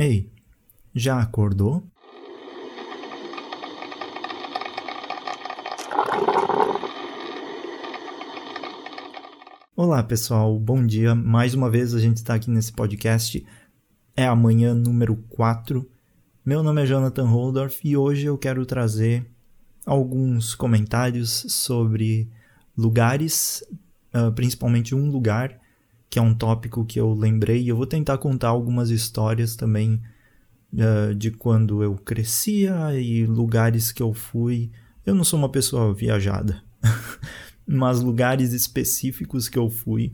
Ei, já acordou? Olá pessoal, bom dia. Mais uma vez a gente está aqui nesse podcast. É amanhã número 4. Meu nome é Jonathan Holdorf e hoje eu quero trazer alguns comentários sobre lugares, uh, principalmente um lugar, que é um tópico que eu lembrei. Eu vou tentar contar algumas histórias também uh, de quando eu crescia e lugares que eu fui. Eu não sou uma pessoa viajada, mas lugares específicos que eu fui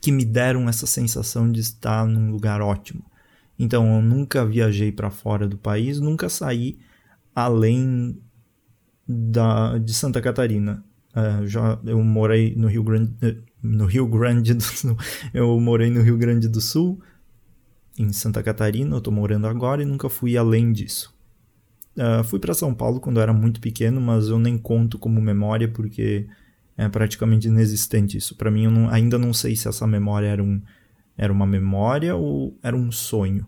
que me deram essa sensação de estar num lugar ótimo. Então eu nunca viajei para fora do país, nunca saí além da, de Santa Catarina. Uh, já eu morei no Rio Grande eh, no Rio Grande do Sul. Eu morei no Rio Grande do Sul, em Santa Catarina, eu estou morando agora e nunca fui além disso. Uh, fui para São Paulo quando eu era muito pequeno, mas eu nem conto como memória porque é praticamente inexistente isso. Para mim, eu não, ainda não sei se essa memória era, um, era uma memória ou era um sonho.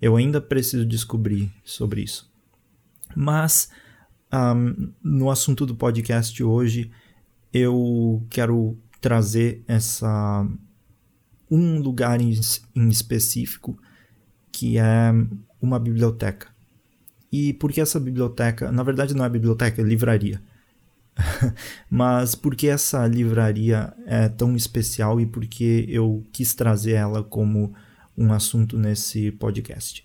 Eu ainda preciso descobrir sobre isso. Mas um, no assunto do podcast hoje, eu quero trazer essa um lugar em, em específico que é uma biblioteca. E por que essa biblioteca? Na verdade, não é biblioteca, é livraria. Mas por que essa livraria é tão especial e por que eu quis trazer ela como um assunto nesse podcast?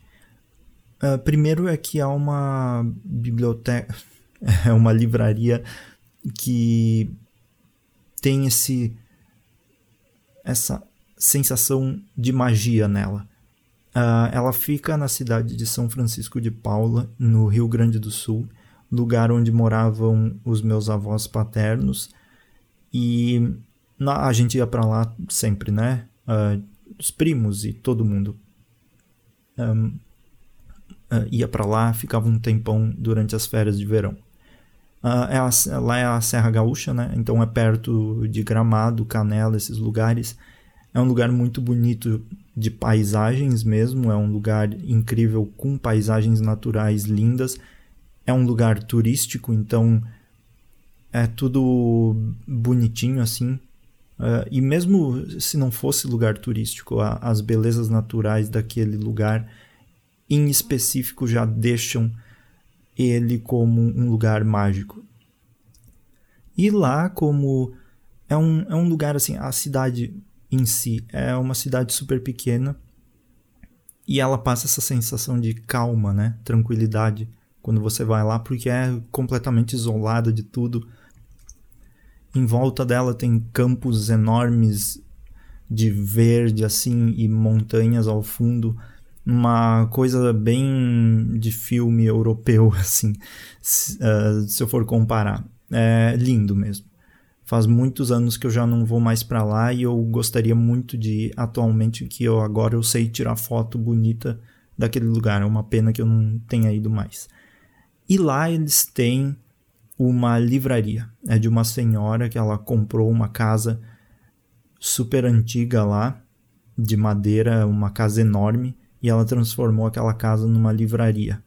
Uh, primeiro é que há uma biblioteca, é uma livraria que tem esse essa sensação de magia nela. Uh, ela fica na cidade de São Francisco de Paula, no Rio Grande do Sul, lugar onde moravam os meus avós paternos. E na, a gente ia para lá sempre, né? Uh, os primos e todo mundo. Um, uh, ia para lá, ficava um tempão durante as férias de verão. Uh, é a, lá é a Serra Gaúcha, né? Então é perto de Gramado, Canela, esses lugares. É um lugar muito bonito de paisagens mesmo. É um lugar incrível com paisagens naturais lindas é um lugar turístico, então é tudo bonitinho assim. Uh, e mesmo se não fosse lugar turístico, a, as belezas naturais daquele lugar em específico já deixam ele como um lugar mágico. E lá, como é um, é um lugar assim, a cidade em si é uma cidade super pequena e ela passa essa sensação de calma, né? Tranquilidade quando você vai lá, porque é completamente isolada de tudo. Em volta dela tem campos enormes de verde assim e montanhas ao fundo, uma coisa bem de filme europeu assim, se, uh, se eu for comparar. É lindo mesmo. Faz muitos anos que eu já não vou mais para lá e eu gostaria muito de ir atualmente que eu agora eu sei tirar foto bonita daquele lugar. É uma pena que eu não tenha ido mais. E lá eles têm uma livraria. É de uma senhora que ela comprou uma casa super antiga lá, de madeira, uma casa enorme, e ela transformou aquela casa numa livraria.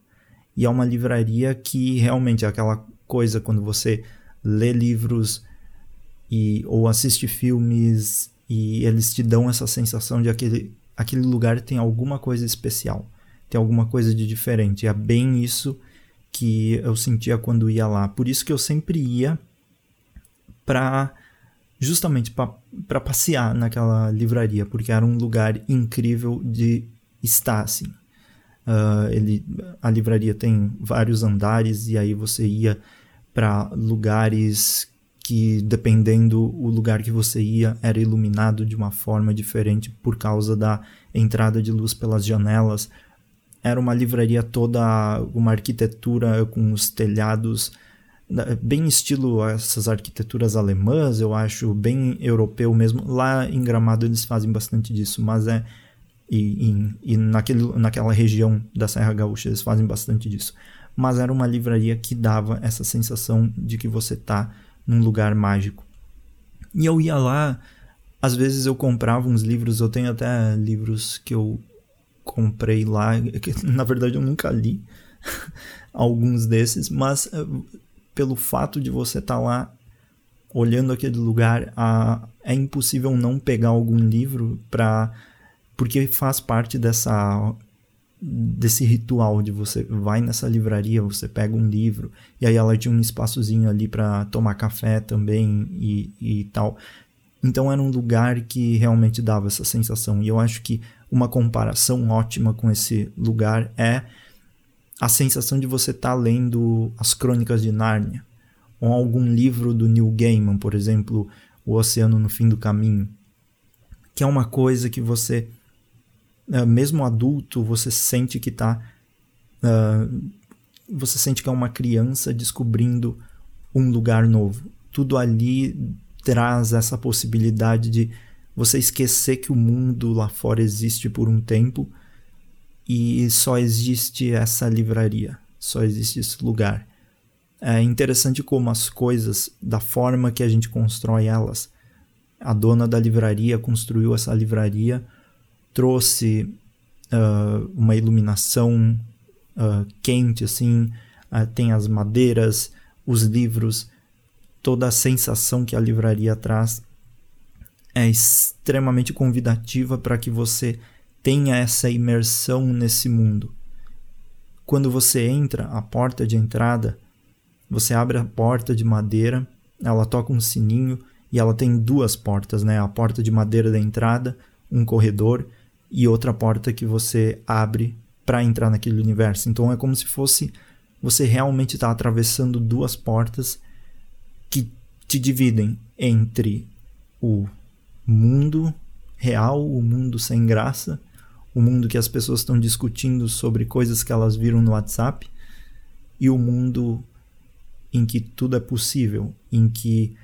E é uma livraria que realmente é aquela coisa quando você lê livros e ou assiste filmes e eles te dão essa sensação de aquele aquele lugar tem alguma coisa especial, tem alguma coisa de diferente. É bem isso que eu sentia quando ia lá. Por isso que eu sempre ia para justamente para passear naquela livraria, porque era um lugar incrível de estar assim. Uh, ele, a livraria tem vários andares e aí você ia para lugares que dependendo o lugar que você ia era iluminado de uma forma diferente por causa da entrada de luz pelas janelas era uma livraria toda, uma arquitetura com os telhados, bem estilo essas arquiteturas alemãs, eu acho, bem europeu mesmo. Lá em Gramado eles fazem bastante disso, mas é. E, e, e naquele, naquela região da Serra Gaúcha eles fazem bastante disso. Mas era uma livraria que dava essa sensação de que você tá num lugar mágico. E eu ia lá, às vezes eu comprava uns livros, eu tenho até livros que eu comprei lá, que na verdade eu nunca li alguns desses, mas uh, pelo fato de você estar tá lá olhando aquele lugar, uh, é impossível não pegar algum livro para porque faz parte dessa desse ritual de você vai nessa livraria, você pega um livro, e aí ela tinha um espaçozinho ali para tomar café também e, e tal. Então era um lugar que realmente dava essa sensação. E eu acho que uma comparação ótima com esse lugar é a sensação de você estar tá lendo as Crônicas de Nárnia, ou algum livro do Neil Gaiman, por exemplo, O Oceano no Fim do Caminho, que é uma coisa que você uh, mesmo adulto, você sente que está. Uh, ah, você sente que é uma criança descobrindo um lugar novo. Tudo ali traz essa possibilidade de você esquecer que o mundo lá fora existe por um tempo e só existe essa livraria, só existe esse lugar. É interessante como as coisas, da forma que a gente constrói elas, a dona da livraria construiu essa livraria trouxe uh, uma iluminação uh, quente, assim, uh, tem as madeiras, os livros, toda a sensação que a livraria traz é extremamente convidativa para que você tenha essa imersão nesse mundo. Quando você entra, a porta de entrada, você abre a porta de madeira, ela toca um sininho e ela tem duas portas, né? A porta de madeira da entrada, um corredor e outra porta que você abre para entrar naquele universo. Então é como se fosse você realmente está atravessando duas portas que te dividem entre o mundo real, o mundo sem graça, o mundo que as pessoas estão discutindo sobre coisas que elas viram no WhatsApp, e o mundo em que tudo é possível, em que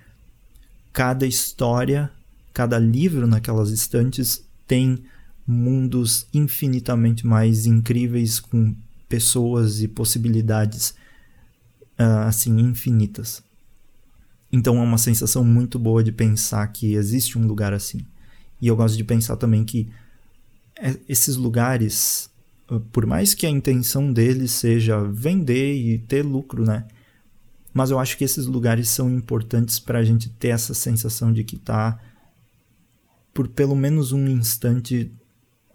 cada história, cada livro naquelas estantes tem mundos infinitamente mais incríveis com pessoas e possibilidades uh, assim infinitas. Então é uma sensação muito boa de pensar que existe um lugar assim. E eu gosto de pensar também que é, esses lugares, ah, por mais que a intenção deles seja vender e ter lucro, né? Mas eu acho que esses lugares são importantes para a gente ter essa sensação de que está, por pelo menos um instante,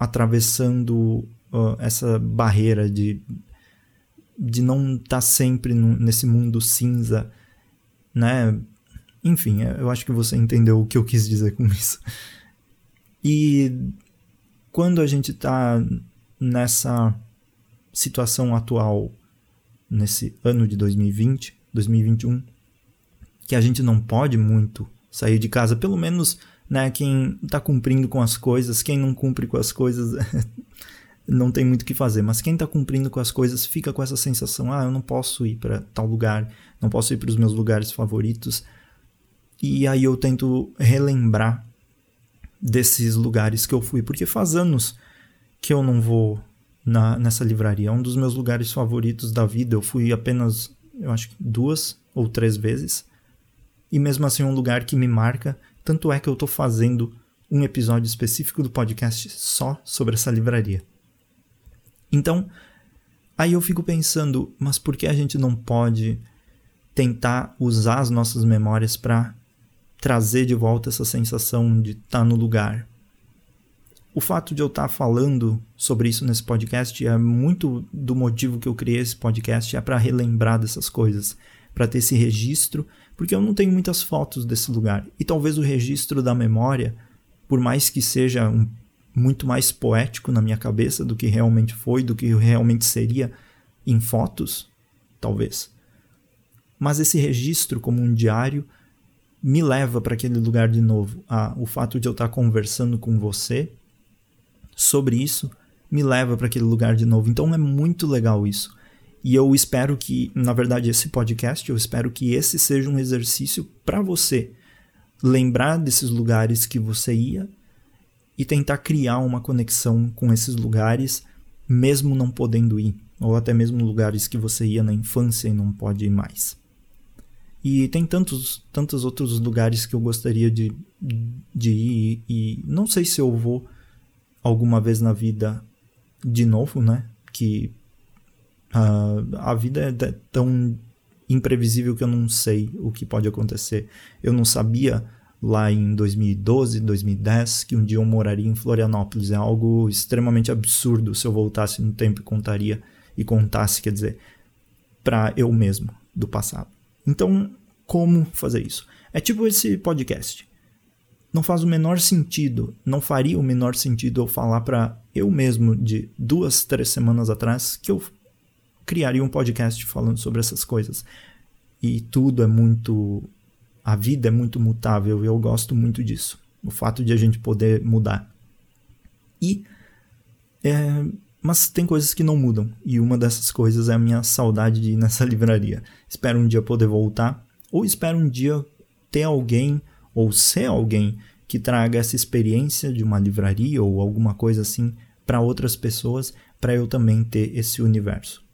atravessando uh, essa barreira de, de não estar tá sempre no, nesse mundo cinza, né? Enfim, é, eu acho que você entendeu o que eu quis dizer com isso. E quando a gente está nessa situação atual, nesse ano de 2020, 2021, que a gente não pode muito sair de casa, pelo menos né? Quem está cumprindo com as coisas, quem não cumpre com as coisas não tem muito o que fazer. Mas quem está cumprindo com as coisas fica com essa sensação: ah, eu não posso ir para tal lugar, não posso ir para os meus lugares favoritos. E aí eu tento relembrar desses lugares que eu fui, porque faz anos que eu não vou na, nessa livraria. É um dos meus lugares favoritos da vida. Eu fui apenas, eu acho duas ou três vezes. E mesmo assim é um lugar que me marca tanto é que eu estou fazendo um episódio específico do podcast só sobre essa livraria. Então, aí eu fico pensando, mas por que a gente não pode tentar usar as nossas memórias para trazer de volta essa sensação de estar tá no lugar? O fato de eu estar tá falando sobre isso nesse podcast é muito do motivo que eu criei esse podcast, é para relembrar dessas coisas, para ter esse registro porque eu não tenho muitas fotos desse lugar. E talvez o registro da memória, por mais que seja um, muito mais poético na minha cabeça do que realmente foi, do que realmente seria em fotos, talvez. Mas esse registro, como um diário, me leva para aquele lugar de novo. Ah, o fato de eu estar conversando com você sobre isso me leva para aquele lugar de novo. Então é muito legal isso. E eu espero que, na verdade, esse podcast, eu espero que esse seja um exercício para você lembrar desses lugares que você ia e tentar criar uma conexão com esses lugares, mesmo não podendo ir, ou até mesmo lugares que você ia na infância e não pode ir mais. E tem tantos, tantos outros lugares que eu gostaria de, de ir e não sei se eu vou alguma vez na vida de novo, né? Que uh, a vida é tão imprevisível que eu não sei o que pode acontecer. Eu não sabia lá em 2012, 2010 que um dia eu moraria em Florianópolis. É algo extremamente absurdo se eu voltasse no tempo e contaria e contasse, quer dizer, para eu mesmo do passado. Então, como fazer isso? É tipo esse podcast. Não faz o menor sentido, não faria o menor sentido eu falar para eu mesmo de duas, três semanas atrás que eu criaria um podcast falando sobre essas coisas. E tudo é muito. A vida é muito mutável e eu gosto muito disso. O fato de a gente poder mudar. E. É, mas tem coisas que não mudam. E uma dessas coisas é a minha saudade de ir nessa livraria. Espero um dia poder voltar. Ou espero um dia ter alguém ou ser alguém que traga essa experiência de uma livraria ou alguma coisa assim para outras pessoas, para eu também ter esse universo.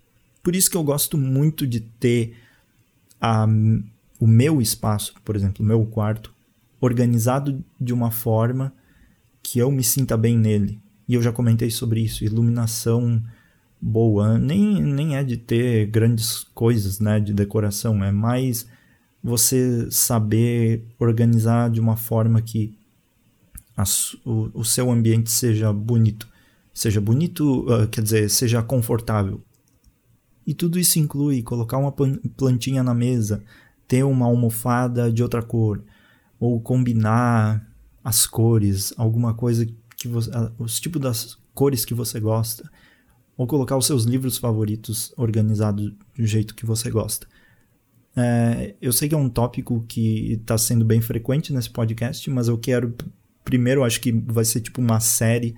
Por isso que eu gosto muito de ter a, o meu espaço, por exemplo, o meu quarto, organizado de uma forma que eu me sinta bem nele. E eu já comentei sobre isso, iluminação boa, nem, nem é de ter grandes coisas, né, de decoração, é mais você saber organizar de uma forma que a, o, o seu ambiente seja bonito. Seja bonito, uh, quer dizer, seja confortável. E tudo isso inclui colocar uma plantinha na mesa, ter uma almofada de outra cor, ou combinar as cores, alguma coisa que você, os tipos das cores que você gosta, ou colocar os seus livros favoritos organizados do jeito que você gosta. É, eu sei que é um tópico que está sendo bem frequente nesse podcast, mas eu quero primeiro, acho que vai ser tipo uma série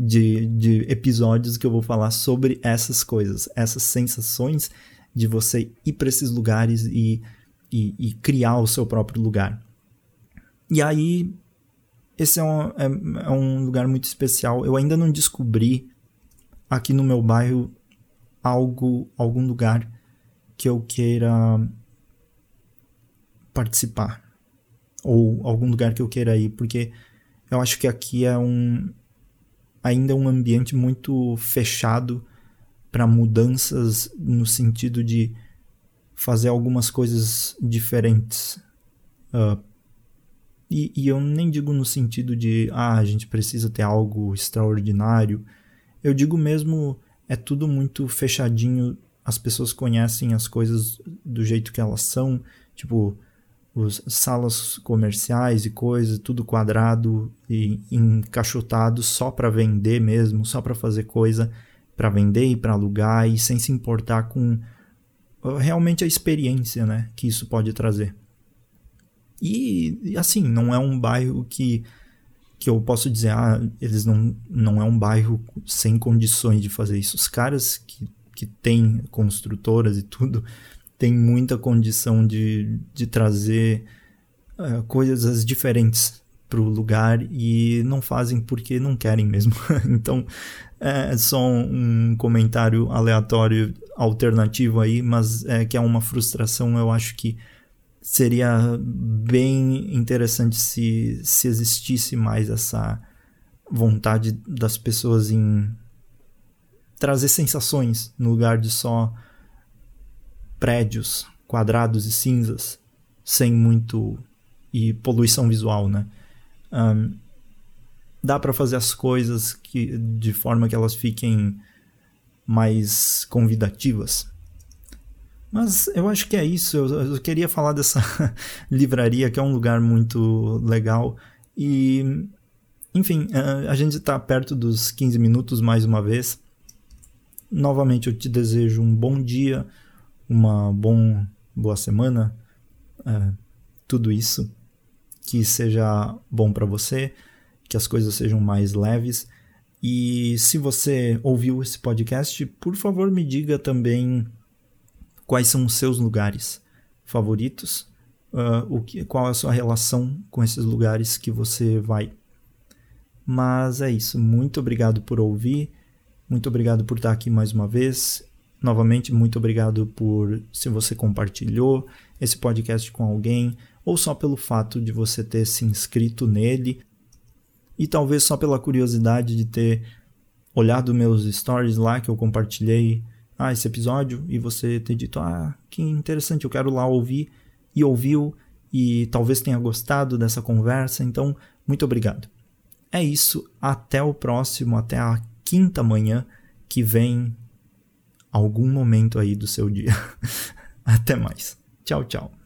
de, de episódios que eu vou falar sobre essas coisas, essas sensações de você ir para esses lugares e, e, e, criar o seu próprio lugar. E aí, esse é um, é, é um lugar muito especial. Eu ainda não descobri aqui no meu bairro algo, algum lugar que eu queira participar ou algum lugar que eu queira ir, porque eu acho que aqui é um ainda um ambiente muito fechado para mudanças no sentido de fazer algumas coisas diferentes. Uh, e, e, eu nem digo no sentido de, ah, a gente precisa ter algo extraordinário. Eu digo mesmo, é tudo muito fechadinho, as pessoas conhecem as coisas do jeito que elas são. Tipo, os salas comerciais e coisas, tudo quadrado e encaixotado só para vender mesmo, só para fazer coisa para vender e para alugar e sem se importar com uh, realmente a experiência, né, que isso pode trazer. E assim, não é um bairro que que eu posso dizer, ah, eles não não é um bairro sem condições de fazer isso. Os caras que que têm construtoras e tudo, tem muita condição de, de trazer uh, coisas diferentes para o lugar e não fazem porque não querem mesmo. então é só um comentário aleatório alternativo aí, mas é que é uma frustração. Eu acho que seria bem interessante se, se existisse mais essa vontade das pessoas em trazer sensações no lugar de só prédios quadrados e cinzas, sem muito e poluição visual, né? Um, dá para fazer as coisas que, de forma que elas fiquem mais convidativas. Mas eu acho que é isso. Eu, eu queria falar dessa livraria, que é um lugar muito legal. E, enfim, a, gente está perto dos 15 minutos mais uma vez. Novamente, eu te desejo um bom dia, uma bom, boa semana, é, tudo isso. Que seja bom para você, que as coisas sejam mais leves. E se você ouviu esse podcast, por favor me diga também quais são os seus lugares favoritos, uh, o que, qual é a sua relação com esses lugares que você vai. Mas é isso, muito obrigado por ouvir, muito obrigado por estar aqui mais uma vez. Novamente, muito obrigado por se você compartilhou esse podcast com alguém, ou só pelo fato de você ter se inscrito nele, e talvez só pela curiosidade de ter olhado meus stories lá que eu compartilhei ah, esse episódio e você ter dito, ah, que interessante, eu quero lá ouvir. E ouviu e talvez tenha gostado dessa conversa, então muito obrigado. É isso, até o próximo, até a quinta manhã que vem algum momento aí do seu dia. até mais. Tchau, tchau.